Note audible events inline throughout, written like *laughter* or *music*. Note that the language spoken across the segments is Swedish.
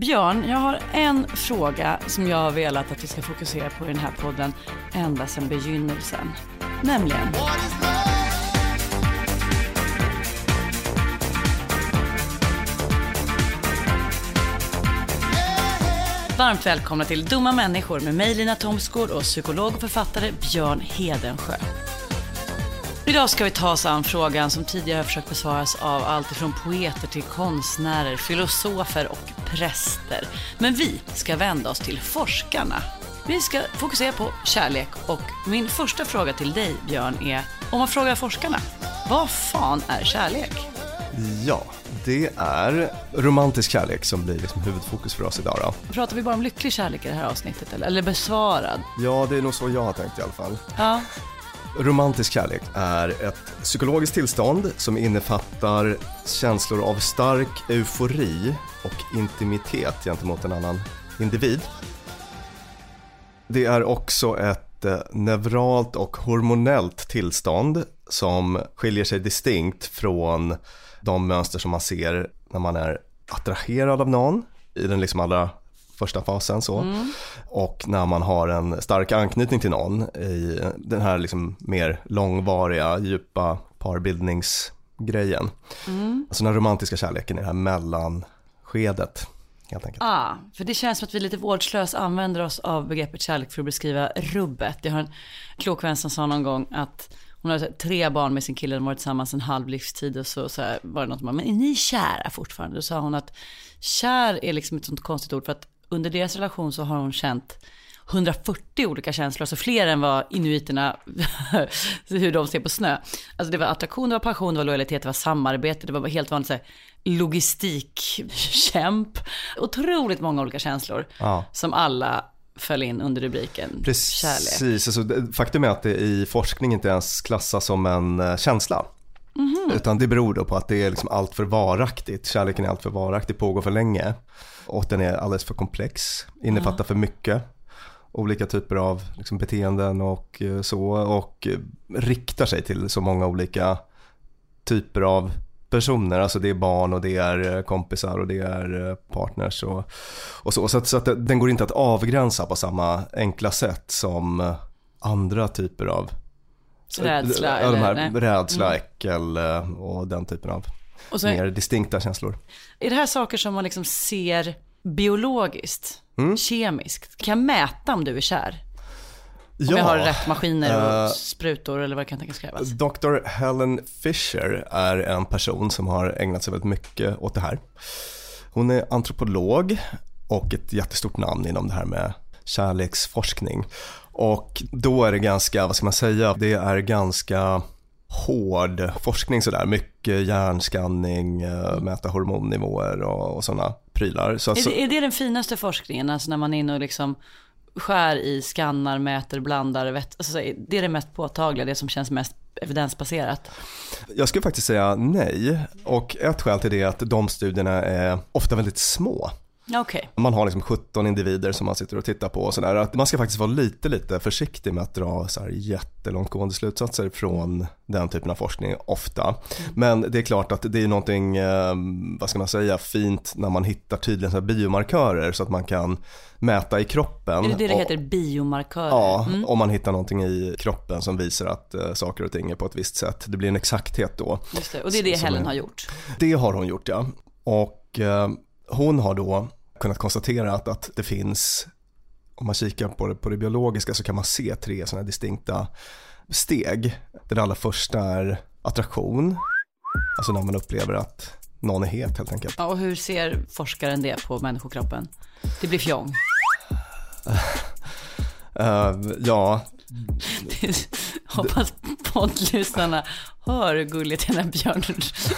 Björn, jag har en fråga som jag har velat att vi ska fokusera på i den här podden ända sedan begynnelsen. Nämligen, varmt välkomna till Dumma människor med mig Lina Thomsgård och psykolog och författare Björn Hedensjö. Idag ska vi ta oss an frågan som tidigare har försökt besvaras av alltifrån poeter till konstnärer, filosofer och präster. Men vi ska vända oss till forskarna. Vi ska fokusera på kärlek och min första fråga till dig Björn är, om man frågar forskarna, vad fan är kärlek? Ja, det är romantisk kärlek som blir liksom huvudfokus för oss idag då. Pratar vi bara om lycklig kärlek i det här avsnittet eller, eller besvarad? Ja, det är nog så jag har tänkt i alla fall. Ja. Romantisk kärlek är ett psykologiskt tillstånd som innefattar känslor av stark eufori och intimitet gentemot en annan individ. Det är också ett eh, neuralt och hormonellt tillstånd som skiljer sig distinkt från de mönster som man ser när man är attraherad av någon i den liksom allra första fasen så. Mm. Och när man har en stark anknytning till någon i den här liksom mer långvariga, djupa parbildningsgrejen. Mm. Alltså den romantiska kärleken i det här mellanskedet. Ah, för det känns som att vi lite vårdslöst använder oss av begreppet kärlek för att beskriva rubbet. Jag har en klok vän som sa någon gång att hon har tre barn med sin kille, de har varit tillsammans en halv livstid och så, så här, var det något som men är ni kära fortfarande? Då sa hon att kär är liksom ett sånt konstigt ord för att under deras relation så har hon känt 140 olika känslor, alltså fler än vad inuiterna, *laughs* hur de ser på snö. Alltså det var attraktion, det var passion, det var lojalitet, det var samarbete, det var helt vanligt så här, logistikkämp. Otroligt många olika känslor Ja. som alla föll in under rubriken kärlek. Precis, alltså, det- faktum är att det i forskning inte ens klassas som en eh, känsla. Mhm. Utan det beror då på att det är liksom allt för varaktigt, kärleken är allt för varaktig, pågår för länge. Och den är alldeles för komplex, innefattar för mycket. Olika typer av liksom, beteenden och eh, så. Och eh, riktar sig till så många olika typer av personer. Alltså det är barn och det är eh, kompisar och det är partners och, och så. Så att, så att den går inte att avgränsa på samma enkla sätt som andra typer av Rädsla Ja, de här eller- rädsla, äckel eh, och den typen av så mer distinkta känslor. är det här saker som man liksom ser biologiskt, Mm. kemiskt. Kan jag mäta om du är kär? Om Ja, jag har rätt maskiner och eh, sprutor eller vad kan tänkas krävas. Dr. Helen Fisher är en person som har ägnat sig väldigt mycket åt det här. Hon är antropolog och ett jättestort namn inom det här med kärleksforskning. Och då är det ganska, vad ska man säga, det är ganska hård forskning sådär. Mycket hjärnskanning, eh, mäta hormonnivåer och, och sådana prylar. Så, Är, det, är det den finaste forskningen? Alltså när man är inne och liksom skär i, skannar, mäter, blandar, vet, alltså det är det mest påtagliga, det som känns mest evidensbaserat. Jag skulle faktiskt säga nej. Och ett skäl till det är att de studierna är ofta väldigt små. Okej. Man har liksom 17 individer som man sitter och tittar på och sådär. Att Man ska faktiskt vara lite, lite försiktig med att dra så här jättelångtgående slutsatser från den typen av forskning ofta. Men det är klart att det är någonting, eh, vad ska man säga, fint när man hittar tydliga så biomarkörer så att man kan mäta i kroppen. Är det det det heter, biomarkörer? Ja, Mm. om man hittar någonting i kroppen som visar att eh, saker och ting är på ett visst sätt. Det blir en exakthet då. Just det. Och det är det Helen är- har gjort. Det har hon gjort ja. Och eh, hon har då kunnat konstatera att, att det finns, om man kikar på det, på det biologiska så kan man se tre sådana distinkta steg. Det allra första är attraktion, alltså när man upplever att någon är het helt enkelt. Ja, och hur ser forskaren det på människokroppen? Det blir fjong. *laughs* Eh, ja, *laughs* Hoppas poddlyssnarna hör hur gulligt den här Björn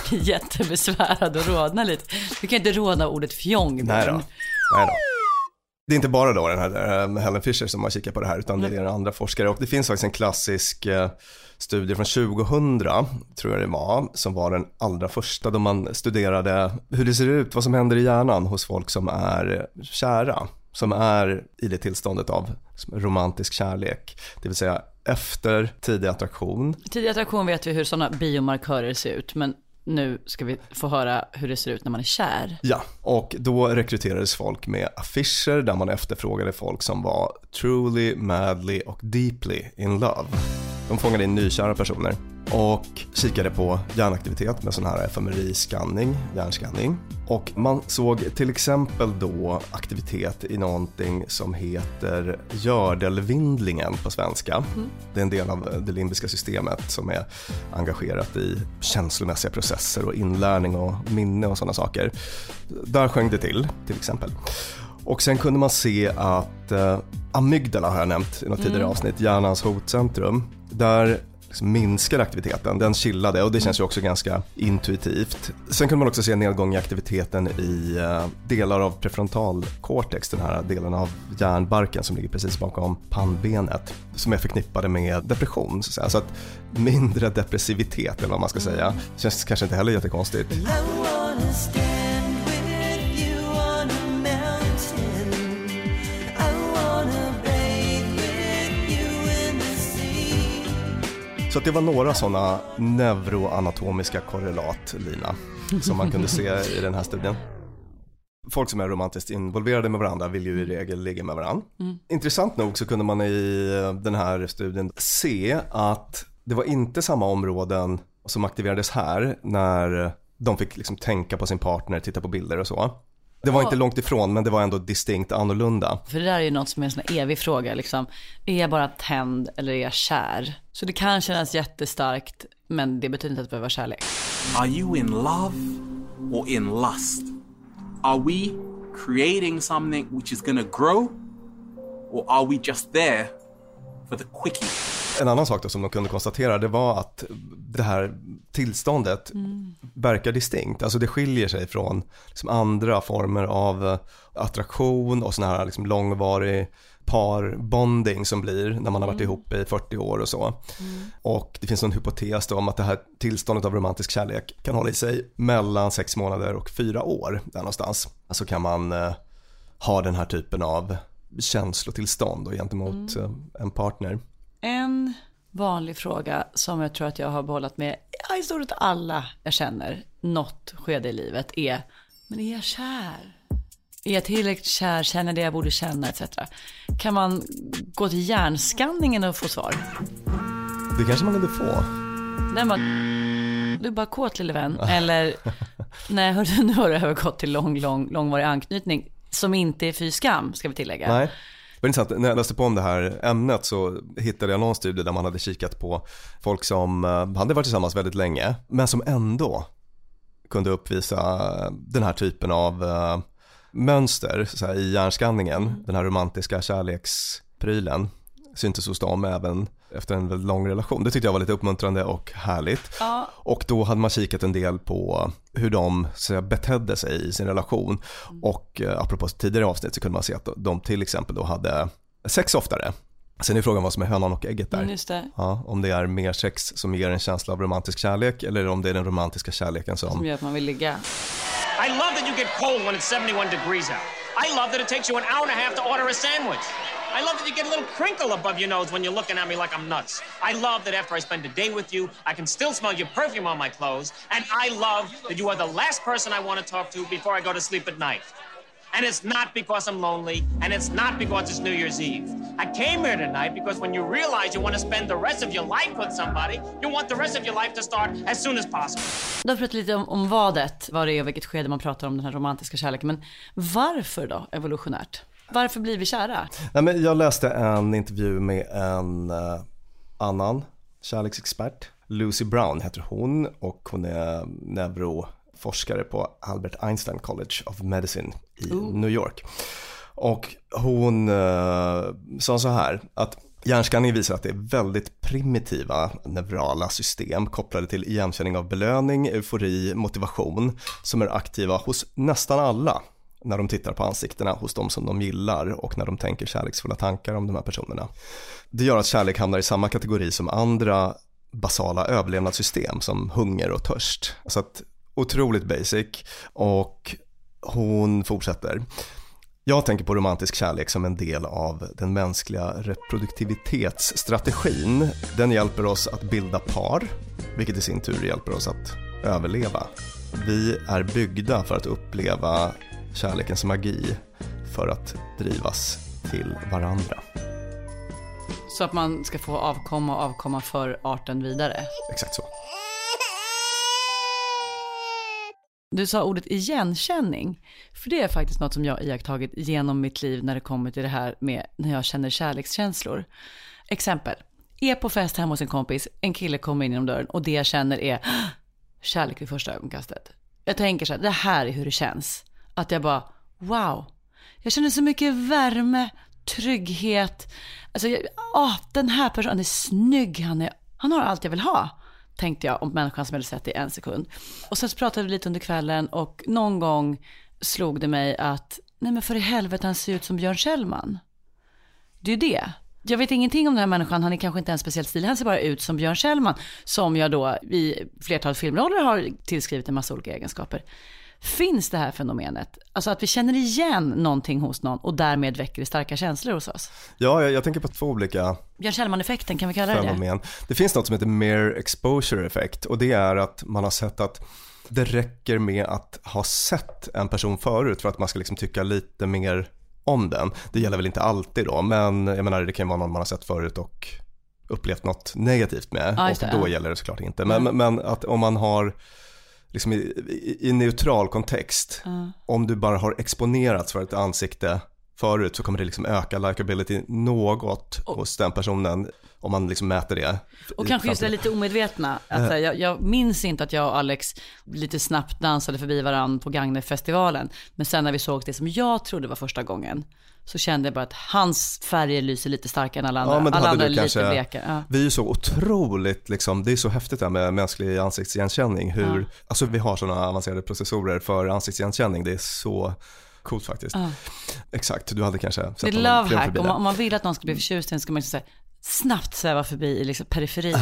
blir jättebesvärad och rodnar lite. Du kan inte rodna ordet fjong, nej då. Nej då. Det är inte bara då den här eh, Helen Fisher som har kikat på det här utan det är andra forskare och det finns faktiskt en klassisk eh, studie från 2000 tror jag det var som var den allra första då man studerade hur det ser ut, vad som händer i hjärnan hos folk som är kära som är i det tillståndet av romantisk kärlek, det vill säga efter tidig attraktion. Tidig attraktion vet vi hur sådana biomarkörer ser ut, men nu ska vi få höra hur det ser ut när man är kär. Ja, och då rekryterades folk med affischer där man efterfrågade folk som var truly, madly och deeply in love. De fångade in nykära personer och kikade på hjärnaktivitet med sån här fMRI-skanning, hjärnskanning. Och man såg till exempel då aktivitet i någonting som heter gördelvindlingen på svenska. Mm. Det är en del av det limbiska systemet som är engagerat i känslomässiga processer och inlärning och minne och sådana saker. Där sjöng det till, till exempel. Och sen kunde man se att eh, amygdala har jag nämnt i något tidigare mm. avsnitt, hjärnans hotcentrum. Där liksom minskar aktiviteten, den chillade och det känns ju också ganska intuitivt. Sen kunde man också se nedgång i aktiviteten i eh, delar av prefrontalkortex, den här delen av hjärnbarken som ligger precis bakom pannbenet, som är förknippade med depression. Så, att, säga. så att mindre depressivitet eller vad man ska säga, känns kanske inte heller jättekonstigt. Så det var några sådana neuroanatomiska korrelat, Lina, som man kunde se i den här studien. Folk som är romantiskt involverade med varandra vill ju i regel ligga med varandra. Mm. Intressant nog så kunde man i den här studien se att det var inte samma områden som aktiverades här när de fick liksom tänka på sin partner, titta på bilder och så. Det var inte långt ifrån men det var ändå distinkt annorlunda. För det där är ju något som är en sån evig fråga liksom. Är jag bara tänd eller är jag kär? Så det kan kännas jättestarkt men det betyder inte att det behöver vara kärlek. Are you in love or in lust? Are we creating something which is gonna grow? Or are we just there for the quickie? En annan sak som de kunde konstatera det var att det här tillståndet mm. verkar distinkt. Alltså det skiljer sig från liksom andra former av attraktion och sån här liksom långvarig parbonding som blir när man har varit mm. ihop i 40 år och så. Mm. Och det finns en hypotes då om att det här tillståndet av romantisk kärlek kan hålla i sig mellan sex månader och fyra år där någonstans. Alltså kan man eh, ha den här typen av känslotillstånd och gentemot mm. eh, en partner. En vanlig fråga som jag tror att jag har bollat med i stort sett alla jag känner något skede i livet är, men är jag kär? Är jag tillräckligt kär? Känner det jag borde känna? Etc. Kan man gå till hjärnskanningen och få svar? Det kanske man kunde få. Den bara, du är bara kåt lille vän. Eller, *laughs* nej hörru, nu har du övergått till lång, lång, långvarig anknytning. Som inte är fy skam, ska vi tillägga. Nej. Det var intressant, när jag läste på om det här ämnet så hittade jag någon studie där man hade kikat på folk som eh, hade varit tillsammans väldigt länge men som ändå kunde uppvisa den här typen av uh, mönster här, i hjärnskanningen, mm. den här romantiska kärleksprylen syntes hos dem även efter en väldigt lång relation. Det tyckte jag var lite uppmuntrande och härligt. Ja. Och då hade man kikat en del på hur de så säga, betedde sig i sin relation. Mm. Och eh, apropå tidigare avsnitt så kunde man se att de till exempel då hade sex oftare. Sen är frågan vad som är hönan och ägget där. Mm, ja, om det är mer sex som ger en känsla av romantisk kärlek eller om det är den romantiska kärleken som... Som gör att man vill ligga. I love that you get cold when it's 71 degrees out. I love that it takes you an hour and a half to order a sandwich. I love that you get a little crinkle above your nose when you're looking at me like I'm nuts. I love that after I spend a day with you, I can still smell your perfume on my clothes. And I love that you are the last person I want to talk to before I go to sleep at night. And it's not because I'm lonely, and it's not because it's New Year's Eve. I came here tonight because when you realize you want to spend the rest of your life with somebody, you want the rest of your life to start as soon as possible. Du har pratat lite om, om vadet, vad det är och vilket skede man pratar om den här romantiska kärleken. Men varför då, evolutionärt? Varför blir vi kära? Nej, men jag läste en intervju med en uh, annan kärleksexpert. Lucy Brown heter hon och hon är neuroforskare på Albert Einstein College of Medicine i Ooh. New York. Och hon uh, sa så här att Hjärnskanning visar att det är väldigt primitiva neurala system kopplade till igenkänning av belöning, eufori, motivation som är aktiva hos nästan alla när de tittar på ansiktena hos de som de gillar och när de tänker kärleksfulla tankar om de här personerna. Det gör att kärlek hamnar i samma kategori som andra basala överlevnadssystem som hunger och törst. Så att otroligt basic och hon fortsätter. Jag tänker på romantisk kärlek som en del av den mänskliga reproduktivitetsstrategin. Den hjälper oss att bilda par, vilket i sin tur hjälper oss att överleva. Vi är byggda för att uppleva kärlekens magi för att drivas till varandra. Så att man ska få avkomma och avkomma för arten vidare. Exakt så. Du sa ordet igenkänning. För det är faktiskt något som jag iakttagit genom mitt liv när det kommer till det här med när jag känner kärlekskänslor. Exempel. Är på fest hemma hos en kompis, en kille kommer in genom dörren och det jag känner är kärlek vid första ögonkastet. Jag tänker så här, det här är hur det känns. Att jag bara, wow. Jag känner så mycket värme, trygghet. Alltså, jag, åh, den här personen är snygg, han, är, han har allt jag vill ha. Tänkte jag om människan som jag hade sett i en sekund. Och sen så pratade vi lite under kvällen och någon gång slog det mig att, nej men för i helvete han ser ut som Björn Kjellman. Det är ju det. Jag vet ingenting om den här människan, han är kanske inte ens speciellt stilig, han ser bara ut som Björn Kjellman, som jag då i flertal filmroller har tillskrivit en massa olika egenskaper. Finns det här fenomenet? Alltså att vi känner igen någonting hos någon och därmed väcker det starka känslor hos oss? Ja, jag, jag tänker på två olika Björn Kjellman-effekten, kan vi kalla det det? fenomen. Det finns något som heter mere exposure effect och det är att man har sett att det räcker med att ha sett en person förut för att man ska liksom tycka lite mer om den. Det gäller väl inte alltid då, men jag menar det kan vara någon man har sett förut och upplevt något negativt med Ja, och det, då gäller det såklart inte. Men, men att om man har liksom i, i, i neutral kontext, om du bara har exponerats för ett ansikte förut så kommer det liksom öka likability något hos den personen om man liksom mäter det. Och kanske just det lite omedvetna. Alltså, jag, jag minns inte att jag och Alex lite snabbt dansade förbi varandra på Gagnefestivalen. Men sen när vi såg det som jag trodde var första gången. Så kände jag bara att hans färger lyser lite starkare än alla andra. Ja, men alla hade andra är du lite kanske, blekare. Ja. vi är ju så otroligt, liksom, det är så häftigt det här med mänsklig ansiktsigenkänning. Hur, Alltså vi har sådana avancerade processorer för ansiktsigenkänning, det är så coolt faktiskt. Exakt, du hade kanske sett Det är love hack. Om man, om man vill att någon ska bli förtjust i en ska man säga snabbt sväva förbi i liksom periferin.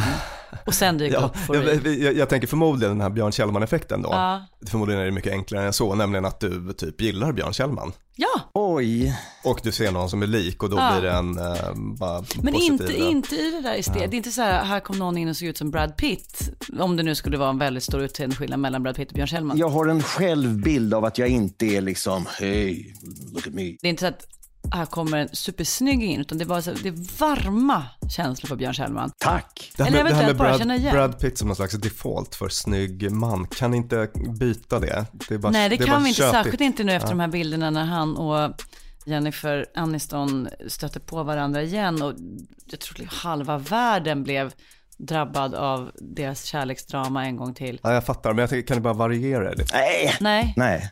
och sen dyka Ja, upp jag, jag, jag tänker förmodligen den här Björn Kjellman-effekten då. Ja. Förmodligen är det mycket enklare än så, nämligen att du typ gillar Björn Kjellman. Ja, Oj. Och du ser någon som är lik och då Ja. blir det en eh, bara men positiv, inte, inte i det där estet. Det är inte så här, här kom någon in och såg ut som Brad Pitt. Om det nu skulle vara en väldigt stor utseendeskillnad mellan Brad Pitt och Björn Kjellman. Jag har en självbild av att jag inte är liksom, hej, look at me. Det är inte så att här kommer en supersnygg in, utan det är bara så, det är varma känslor för Björn Kjellman. Tack. Det här Eller med, det här med eventuellt bara känna Brad, igen. Brad Pitt som någon slags default för snygg man, kan inte byta det? det är bara, Nej, det, är kan vi inte, köpigt. särskilt inte nu efter de här bilderna när han och Jennifer Aniston stötte på varandra igen och jag tror halva världen blev drabbad av deras kärleksdrama en gång till. Ja, jag fattar, men jag tänker, kan ni bara variera det lite? Nej. Nej, Nej.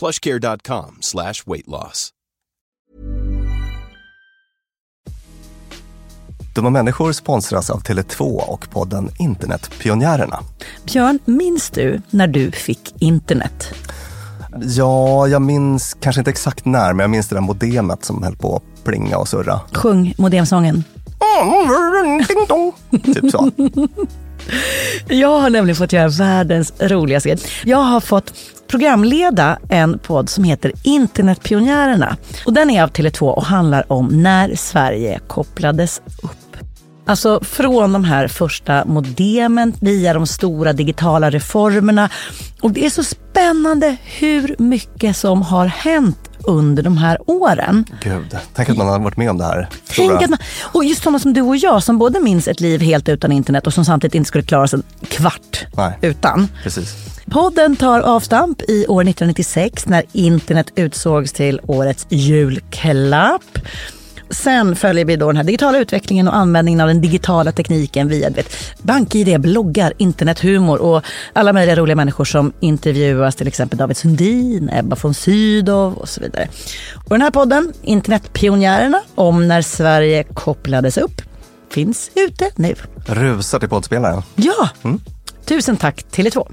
plushcare.com slash weight loss. Dumma människor sponsras av Tele2 och podden Internetpionjärerna. Björn, minns du när du fick internet? Ja, jag minns kanske inte exakt när, men jag minns det där modemet som höll på att plinga och surra. Sjung modemsången. *laughs* Typ så. *laughs* Jag har nämligen fått göra världens roligaste grej. Jag har fått programleda en podd som heter Internetpionjärerna. Och den är av Tele2 och handlar om när Sverige kopplades upp. Alltså från de här första modemen via de stora digitala reformerna. Och det är så spännande hur mycket som har hänt under de här åren. Gud, tänk att man har varit med om det här. Tänk att man, och just sådana som du och jag som både minns ett liv helt utan internet och som samtidigt inte skulle klara sig en kvart Nej. utan. Precis. Podden tar avstamp i år 1996 när internet utsågs till årets julklapp. Sen följer vi då den här digitala utvecklingen och användningen av den digitala tekniken via vet, bank-id, bloggar, internethumor och alla möjliga roliga människor som intervjuas, till exempel David Sundin, Ebba von Sydow och så vidare. Och den här podden, Internetpionjärerna, om när Sverige kopplades upp, finns ute nu. Rusar till poddspelaren. Ja! Tusen tack Tele2.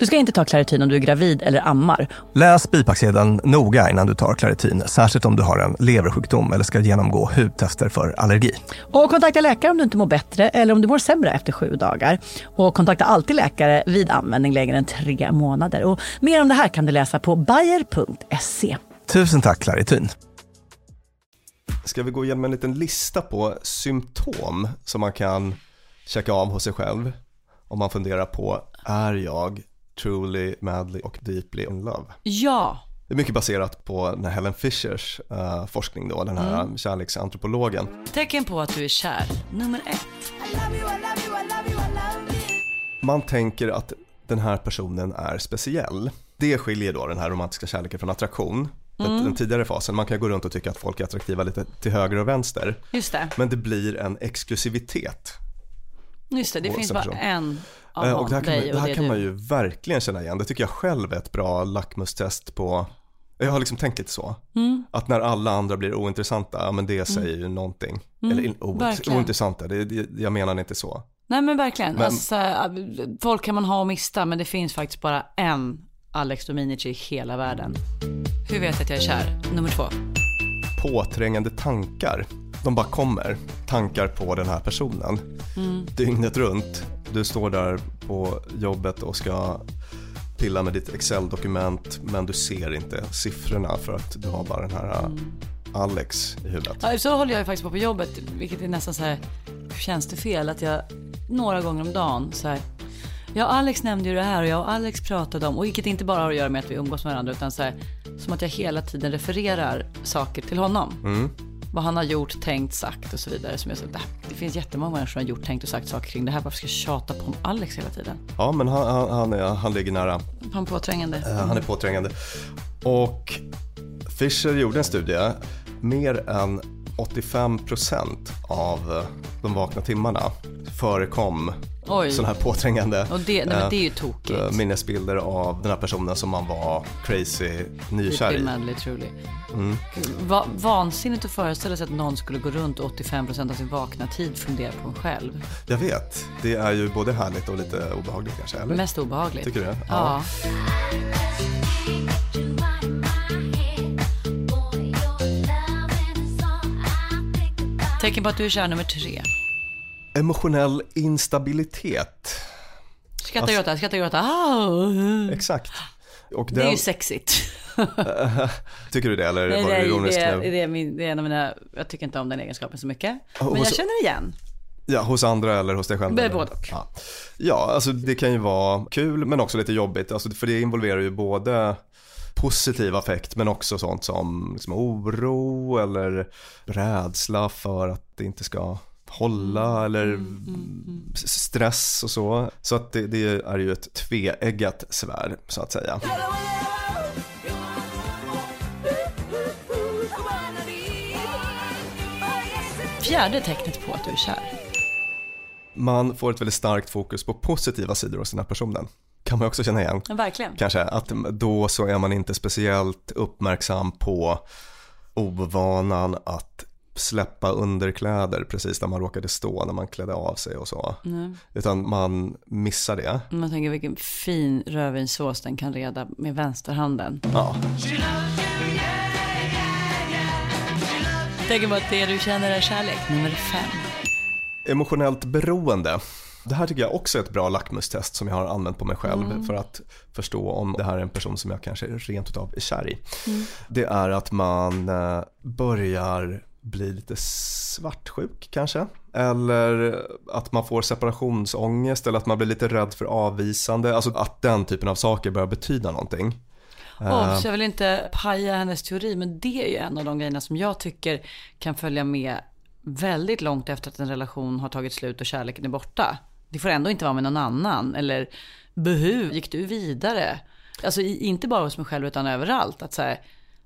Du ska inte ta Clarityn om du är gravid eller ammar. Läs bipacksedeln noga innan du tar Claritin, särskilt om du har en leversjukdom eller ska genomgå hudtester för allergi. Och kontakta läkare om du inte mår bättre eller om du mår sämre efter sju dagar. Och kontakta alltid läkare vid användning längre än tre månader. Och mer om det här kan du läsa på bayer.se. Tusen tack Claritin. Ska vi gå igenom en liten lista på symptom som man kan checka av hos sig själv om man funderar på, är jag truly, madly och deeply in love? Ja, Det är mycket baserat på den här Helen Fishers eh, forskning då, den här kärleksantropologen. tecken på att du är kär. Nummer ett. Man tänker att den här personen är speciell. Det skiljer då den här romantiska kärleken från attraktion. Den, den tidigare fasen, man kan gå runt och tycka att folk är attraktiva lite till höger och vänster. Just det. Men det blir en exklusivitet. Just det, det finns bara en Eh, och det här kan, man, det här det kan man ju verkligen känna igen. Det tycker jag själv är ett bra lackmustest på jag har liksom tänkt lite så. Mm. Att när alla andra blir ointressanta, ja men det säger ju någonting. Eller in, o, verkligen. ointressanta, det, det, jag menar inte så. Nej men verkligen. Men- Alltså, folk kan man ha och mista men det finns faktiskt bara en Alex Dominici i hela världen. Hur vet jag att jag är kär? Nummer två. Påträngande tankar, de bara kommer. Tankar på den här personen. Dygnet runt. Du står där på jobbet och ska pilla med ditt Excel-dokument men du ser inte siffrorna för att du har bara den här äh, Alex i huvudet. Ja, så håller jag ju faktiskt på på jobbet, vilket är nästan så här, känns det fel att jag några gånger om dagen så här, ja Alex nämnde ju det här och jag och Alex pratade om, och vilket inte bara har att göra med att vi umgås med varandra utan så här, som att jag hela tiden refererar saker till honom. Vad han har gjort, tänkt, sagt och så vidare. Som jag sa, "Äh, det finns jättemånga människor som har gjort, tänkt och sagt saker kring det här. Varför ska jag tjata på om Alex hela tiden? Ja men han, han, han, är, han ligger nära Han påträngande. Eh, Han är påträngande. Och Fisher gjorde en studie. Mer än 85% av eh, de vakna timmarna förekom. Sådana här påträngande Och det, nej, eh, det är ju tokigt. eh, minnesbilder av den här personen som man var crazy nykär i. madly truly. Gud, Va, vansinnigt att föreställa sig att någon skulle gå runt och 85% av sin vakna tid fundera på en själv. Jag vet, det är ju både härligt och lite obehagligt kanske, eller? Mest obehagligt. Tycker du det? Ja. Tecken på att du är kär nummer tre. Emotionell instabilitet. Skratta gråta, skratta gråta. Ah. Exakt. Och Det är den, ju sexigt. *laughs* tycker du det eller Nej, var det, det ironiskt det, nu? det, är min, det är en av mina, jag tycker inte om den egenskapen så mycket. Men jag känner igen. Ja, hos andra eller hos dig själv? Både och. Ja. ja, alltså det kan ju vara kul men också lite jobbigt. Alltså, för det involverar ju både positiv affekt men också sånt som liksom, oro eller rädsla för att det inte ska hålla eller s- stress och så. Så att det, det är ju ett tveeggat svärd så att säga. Fjärde tecknet på att du är kär. Man får ett väldigt starkt fokus på positiva sidor hos den här personen. Kan man också känna igen. Ja, verkligen. Kanske att då så är man inte speciellt uppmärksam på ovanan att släppa underkläder precis när man råkade stå när man klädde av sig och så. Utan man missar det. Man tänker vilken fin rödvinssås den kan reda med vänsterhanden. Ja. Tänker på att det du känner är kärlek. Nummer fem. Emotionellt beroende. Det här tycker jag också är ett bra lackmustest som jag har använt på mig själv för att förstå om det här är en person som jag kanske rent utav är kär i. Det är att man eh, börjar bli lite svartsjuk kanske. Eller att man får separationsångest eller att man blir lite rädd för avvisande. Alltså att den typen av saker börjar betyda någonting. Oh, så jag vill inte paja hennes teori, men det är ju en av de grejerna som jag tycker kan följa med väldigt långt efter att en relation har tagit slut och kärleken är borta. Det får ändå inte vara med någon annan. Eller behu, gick du vidare? Alltså inte bara hos mig själv utan överallt. Att säga,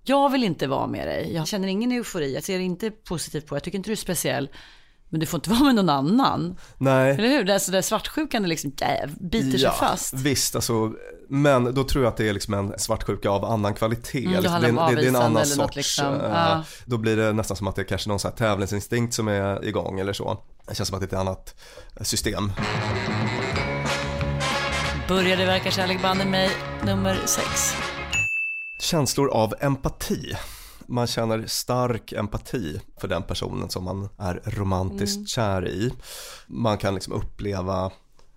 jag vill inte vara med dig. Jag känner ingen eufori. Jag ser inte positivt på. Jag tycker inte du är speciell. Men du får inte *laughs* vara med någon annan. Nej. Eller hur? Det är så där svartsjukan är liksom, jäv, biter sig fast. Visst, alltså, men då tror jag att det är liksom en svartsjuka av annan kvalitet. Mm, det Liksom, det, det, det är en annan sorts, liksom. Ja. då blir det nästan som att det är kanske någon så här tävlingsinstinkt som är igång eller så. Det känns som att det är ett annat system. Började verka kärlek banne mig, nummer sex. Känslor av empati. Man känner stark empati för den personen som man är romantiskt Mm. kär i. Man kan liksom uppleva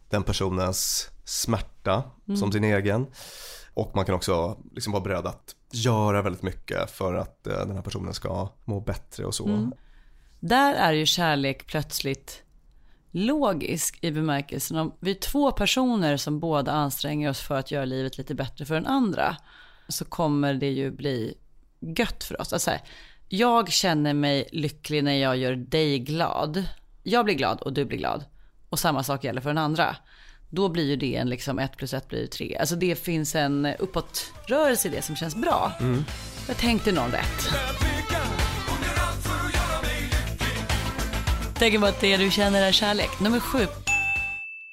den personens smärta Mm. som sin egen. Och man kan också liksom vara beredd att göra väldigt mycket för att eh, den här personen ska må bättre och så. Mm. Där är ju kärlek plötsligt logisk i bemärkelsen om vi är två personer som båda anstränger oss för att göra livet lite bättre för den andra. Så kommer det ju bli gött för oss. Alltså, här, jag känner mig lycklig när jag gör dig glad. Jag blir glad och du blir glad. Och samma sak gäller för den andra. Då blir ju det en liksom ett plus ett blir tre. Alltså det finns en uppåtrörelse i det som känns bra. Jag tänkte någon rätt. Tänker på att det du känner är kärlek. Nummer sju.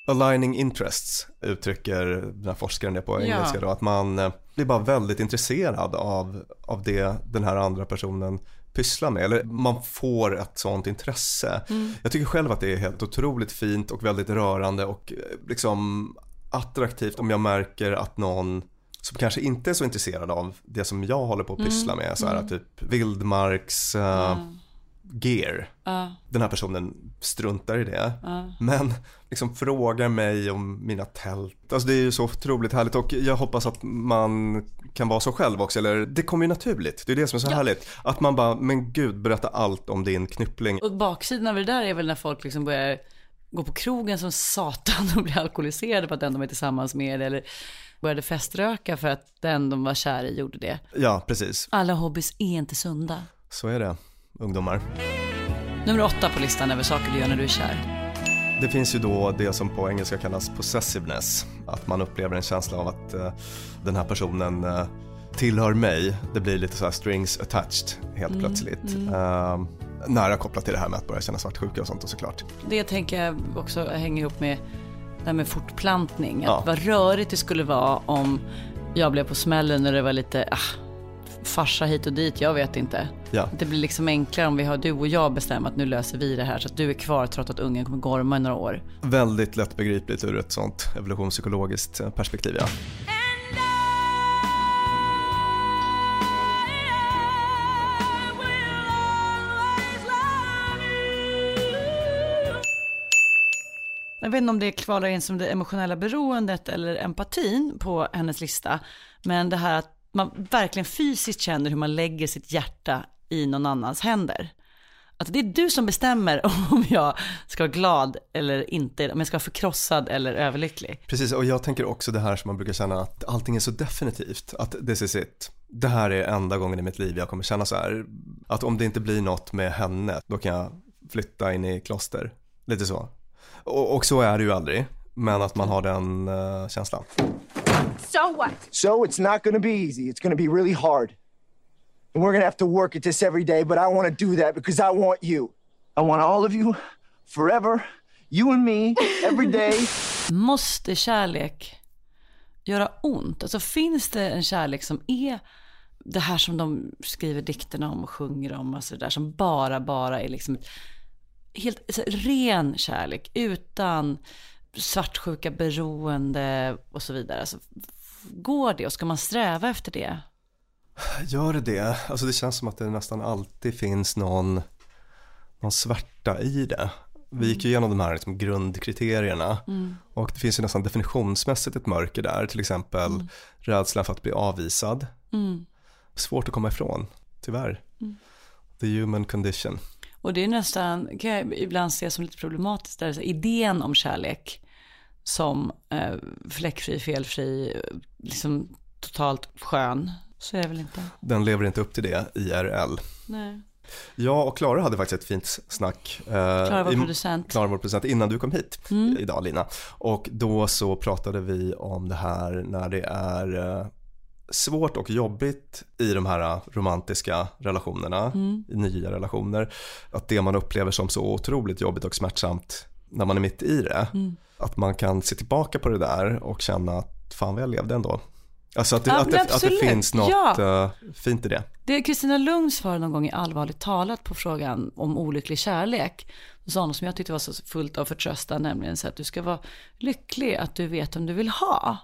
Aligning interests uttrycker den här forskaren det på Ja. engelska då, att man eh, blir bara väldigt intresserad av, av det den här andra personen pysslar med, eller man får ett sånt intresse. Jag tycker själv att det är helt otroligt fint och väldigt rörande och eh, liksom attraktivt om jag märker att någon som kanske inte är så intresserad av det som jag håller på att pyssla med, så här typ vildmarks eh, gear. Den här personen struntar i det. Men liksom frågar mig om mina tält. Alltså det är ju så otroligt härligt och jag hoppas att man kan vara så själv också. Eller det kommer ju naturligt. Det är det som är så härligt. Att man bara, men gud, berätta allt om din knyppling. Och baksidan av det där är väl när folk liksom börjar gå på krogen som satan och blir alkoholiserade för att den de är tillsammans med eller började feströka för att den de var kär i gjorde det. Ja, precis. Alla hobbys är inte sunda. Så är det, ungdomar. Nummer åtta på listan över saker du gör när du är kär. Det finns ju då det som på engelska kallas possessiveness. Att man upplever en känsla av att eh, den här personen eh, tillhör mig. Det blir lite så här strings attached helt plötsligt. Eh, nära kopplat till det här med att börja känna svartsjuka och sånt och såklart. Det tänker jag också hänger ihop med det här med fortplantning. Att Ja. vad rörigt det skulle vara om jag blev på smällen när det var lite ah, farsa hit och dit, jag vet inte. Ja. Det blir liksom enklare om vi har du och jag bestämmer att nu löser vi det här så att du är kvar trots att ungen kommer gorma i några år. Väldigt lättbegripligt ur ett sånt evolutionspsykologiskt eh, perspektiv. Ja. Jag vet inte om det kvalar in som det emotionella beroendet eller empatin på hennes lista. Men det här att man verkligen fysiskt känner hur man lägger sitt hjärta i någon annans händer. Att det är du som bestämmer *laughs* om jag ska vara glad eller inte, om jag ska vara förkrossad eller överlycklig. Precis, och jag tänker också det här som man brukar känna att allting är så definitivt. Att this is it. Det här är enda gången i mitt liv jag kommer känna så här. Att om det inte blir något med henne, då kan jag flytta in i kloster. Lite så. Och, och så är det ju aldrig. Men att man har den uh, känslan. So what? So it's not gonna be easy. It's gonna be really hard. And we're gonna have to work at this every day, but I wanna do that because I want you. I want all of you forever. You and me, every day. *laughs* Måste kärlek göra ont? Alltså finns det en kärlek som är det här som de skriver dikterna om och sjunger om, alltså det där som bara, bara är liksom helt alltså, ren kärlek utan svartsjuka, beroende och så vidare. Alltså, går det och ska man sträva efter det? Gör det det? Alltså det känns som att det nästan alltid finns någon, någon svärta i det. Vi gick ju igenom de här liksom grundkriterierna och det finns ju nästan definitionsmässigt ett mörker där, till exempel rädslan för att bli avvisad. Svårt att komma ifrån, tyvärr. The human condition. Och det är nästan, kan jag ibland se som lite problematiskt, där, idén om kärlek som eh, fläckfri, felfri, liksom totalt skön, så är det väl inte. Den lever inte upp till det IRL. Nej. Jag och Klara hade faktiskt ett fint snack. eh, Klara, vår producent. Klara, vår producent, innan du kom hit idag Lina. Och då så pratade vi om det här när det är eh, svårt och jobbigt i de här eh, romantiska relationerna, i nya relationer. Att det man upplever som så otroligt jobbigt och smärtsamt när man är mitt i det, att man kan se tillbaka på det där och känna att fan vad jag levde ändå. Alltså att det, Ja, att det, att det finns något Ja. eh, fint i det. Det Kristina Lugn svarade någon gång i Allvarligt talat på frågan om olycklig kärlek. Då sa hon som jag tyckte var så fullt av förtröstan, nämligen så att du ska vara lycklig att du vet om du vill ha.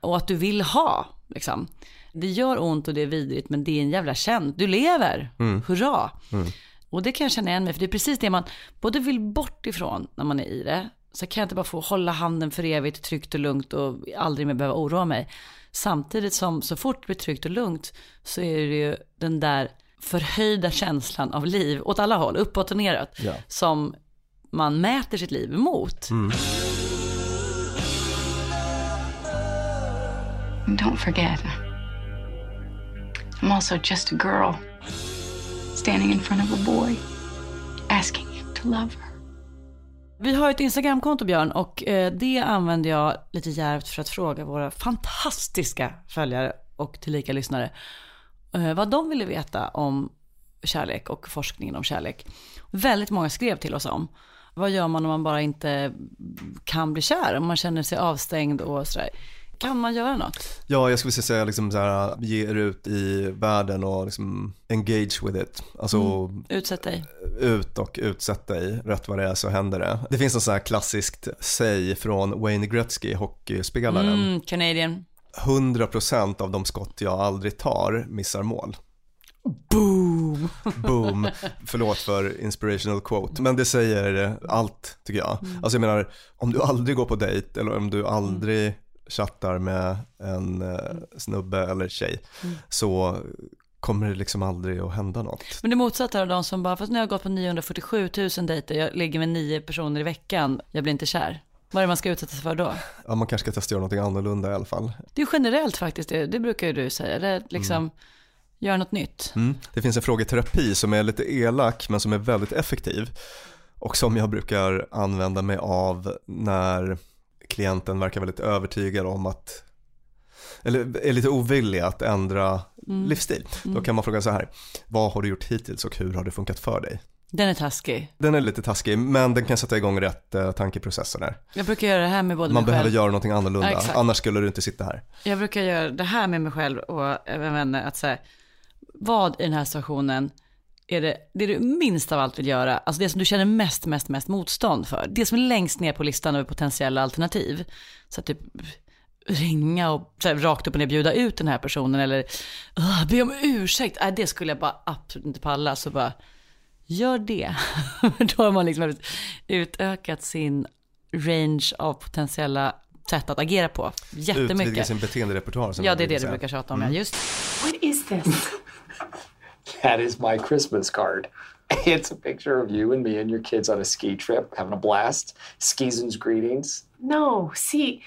Och att du vill ha, liksom. Det gör ont och det är vidrigt, men det är en jävla känd. Du lever, hurra. Och det kan jag känna igen mig, för det är precis det man både vill bort ifrån när man är i det. Så kan jag inte bara få hålla handen för evigt, tryggt och lugnt och aldrig mer behöva oroa mig. Samtidigt som så fort det blir tryggt och lugnt så är det ju den där förhöjda känslan av liv åt alla håll, uppåt och neråt, Ja. som man mäter sitt liv emot. And don't forget, I'm also just a girl standing in front of a boy asking him to love her. Vi har ett Instagramkonto Björn och eh, det använder jag lite djärvt för att fråga våra fantastiska följare och tillika lyssnare eh, vad de ville veta om kärlek och forskningen om kärlek. Väldigt många skrev till oss om Vad gör man om man bara inte kan bli kär? Om man känner sig avstängd och sådär. Kan man göra något? Ja, jag skulle säga liksom så här, ge er ut i världen och liksom engage with it. Alltså Mm. Utsätt dig. ut och utsätt dig, rätt vad det är så händer det. Det finns en sån här klassiskt säg från Wayne Gretzky, hockeyspelaren. Mm, Canadian. 100% av de skott jag aldrig tar missar mål. Boom! Boom. *laughs* Förlåt för inspirational quote, men det säger allt tycker jag. Alltså jag menar, om du aldrig går på dejt eller om du aldrig chattar med en eh, snubbe eller tjej så kommer det liksom aldrig att hända något. Men det motsatta är de som bara, fast nu har jag gått på 947 000 dejter, jag ligger med nio personer i veckan, jag blir inte kär. Vad är det man ska utsätta sig för då? Ja, man kanske ska testa göra någonting annorlunda i alla fall. Det är generellt faktiskt, det, det brukar ju du säga. Det liksom, gör något nytt. Mm. Det finns en frågeterapi som är lite elak men som är väldigt effektiv och som jag brukar använda mig av när klienten verkar väldigt övertygad om att eller är lite ovillig att ändra livsstil. Då kan man fråga så här, vad har du gjort hittills och hur har det funkat för dig? Den är taskig. Den är lite taskig men den kan sätta igång rätt eh, tankeprocesser där. Jag brukar göra det här med både Man mig behöver själv. göra någonting annorlunda, Ja, annars skulle du inte sitta här. Jag brukar göra det här med mig själv och även vänner, att säga, vad i den här situationen är det, det du minst av allt vill göra, alltså det som du känner mest, mest, mest motstånd för, det som är längst ner på listan över potentiella alternativ. Så att typ ringa och så här, rakt upp och ner bjuda ut den här personen eller "Åh, be om ursäkt, äh, det skulle jag bara absolut inte palla, så bara gör det. *laughs* Då har man liksom utökat sin range av potentiella sätt att agera på Utvidga jättemycket. sin beteenderepertoar. Ja, det är det du brukar tjata om, ja just. What is this? That is my Christmas card. *laughs* It's a picture of you and me and your kids on a ski trip, having a blast. Skison's greetings. No, see,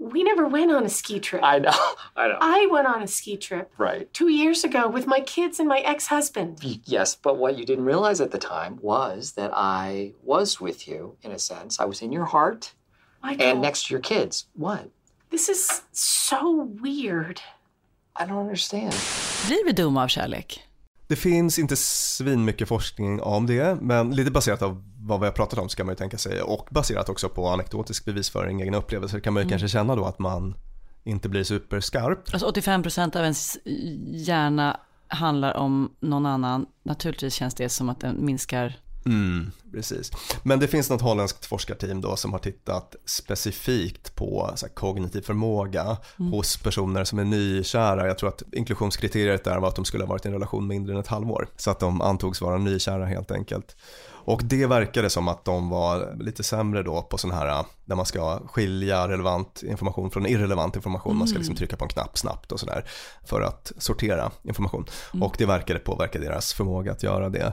we never went on a ski trip. I know, *laughs* I know. I went on a ski trip right. two years ago with my kids and my ex husband. Yes, but what you didn't realize at the time was that I was with you, in a sense. I was in your heart Michael, and next to your kids. What? this is so weird. I don't understand. Blir vi dumma av kärlek? Det finns inte svin mycket forskning om det, men lite baserat av vad vi har pratat om ska man ju tänka sig och baserat också på anekdotisk bevisföring, egna upplevelser kan man ju kanske känna då att man inte blir superskarp. Alltså 85% av ens hjärna handlar om någon annan. Naturligtvis känns det som att den minskar. Mm, precis. Men det finns något holländskt forskarteam då som har tittat specifikt på kognitiv förmåga hos personer som är nykära. Jag tror att inklusionskriteriet där var att de skulle ha varit i en relation mindre än ett halvår. Så att de antogs vara nykära helt enkelt. Och det verkade som att de var lite sämre då på sån här där man ska skilja relevant information från irrelevant information. Man ska liksom trycka på en knapp snabbt och sådär för att sortera information. Och det verkade påverka deras förmåga att göra det.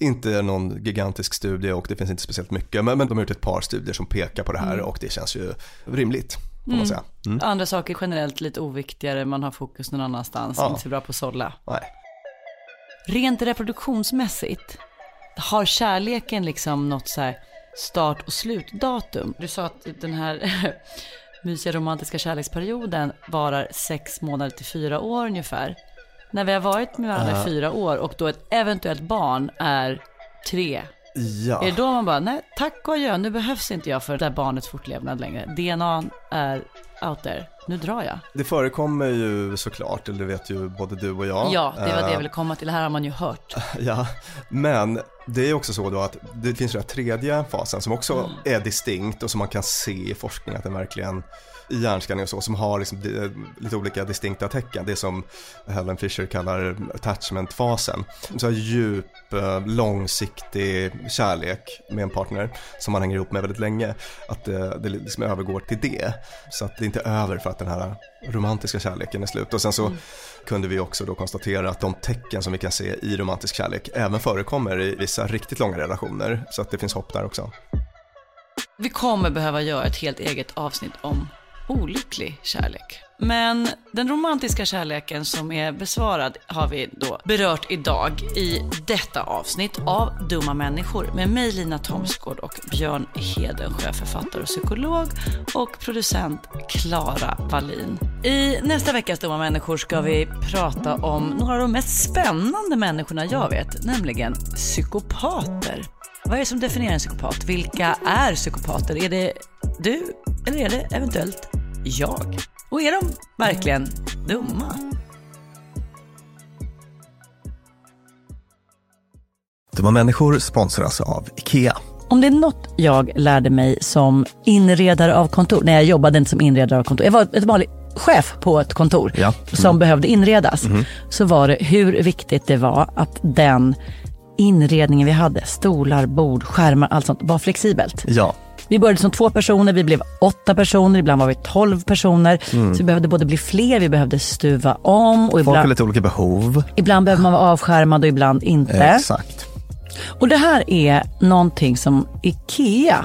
Inte någon gigantisk studie och det finns inte speciellt mycket men, men de har gjort ett par studier som pekar på det här och det känns ju rimligt säga. Mm. Andra saker generellt lite oviktigare, man har fokus någon annanstans, Ja. inte så bra på att sålla. Nej. Rent reproduktionsmässigt, har kärleken liksom något så här start och slutdatum? Du sa att den här *laughs* mysiga romantiska kärleksperioden varar sex månader till fyra år ungefär. När vi har varit med varandra i fyra år och då ett eventuellt barn är tre, Ja. är det då man bara, nej tack och adjö, nu behövs inte jag för det här barnets fortlevnad längre. DNA är out there, nu drar jag. Det förekommer ju såklart, eller det vet ju både du och jag. Ja, det var det Eh, jag ville komma till, det här har man ju hört. *laughs* Ja, men det är också så då att det finns den här tredje fasen som också är distinkt och som man kan se i forskning att den verkligen i hjärnskanning och så, som har liksom lite olika distinkta tecken. Det som Helen Fisher kallar attachmentfasen. Så här djup, eh, långsiktig kärlek med en partner som man hänger ihop med väldigt länge. Att det, det liksom övergår till det. Så att det inte är över för att den här romantiska kärleken är slut. Och sen så kunde vi också då konstatera att de tecken som vi kan se i romantisk kärlek även förekommer i vissa riktigt långa relationer. Så att det finns hopp där också. Vi kommer behöva göra ett helt eget avsnitt om olycklig kärlek. Men den romantiska kärleken som är besvarad har vi då berört idag i detta avsnitt av Dumma människor med mig Lina Thomsgård och Björn Hedensjö, författare och psykolog och producent Klara Wallin. I nästa veckas Dumma människor ska vi prata om några av de mest spännande människorna jag vet, nämligen psykopater. Vad är det som definierar en psykopat? Vilka är psykopater? Är det du eller är det eventuellt jag? Och är de verkligen dumma? Dumma människor sponsras av IKEA. Om det är något jag lärde mig som inredare av kontor, när jag jobbade inte som inredare av kontor, jag var ett vanligt chef på ett kontor Ja. som behövde inredas, Mhm. så var det hur viktigt det var att den inredningen vi hade, stolar, bord, skärmar, allt sånt, var flexibelt. Ja, Vi började som två personer, vi blev åtta personer, ibland var vi tolv personer. Mm. Så vi behövde både bli fler, vi behövde stuva om och folk har ibland, lite olika behov. ibland behöver man vara avskärmad och ibland inte. Exakt. Och det här är någonting som IKEA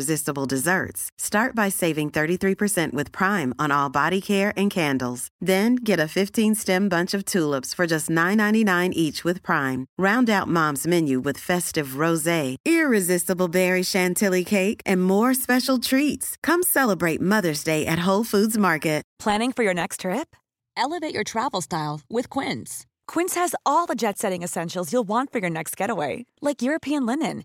desserts. Start by saving 33% with Prime on all body care and candles. Then get a 15-stem bunch of tulips for just $9.99 each with Prime. Round out Mom's menu with festive rosé, irresistible berry chantilly cake, and more special treats. Come celebrate Mother's Day at Whole Foods Market. Planning for your next trip? Elevate your travel style with Quince. Quince has all the jet setting essentials you'll want for your next getaway, like European linen,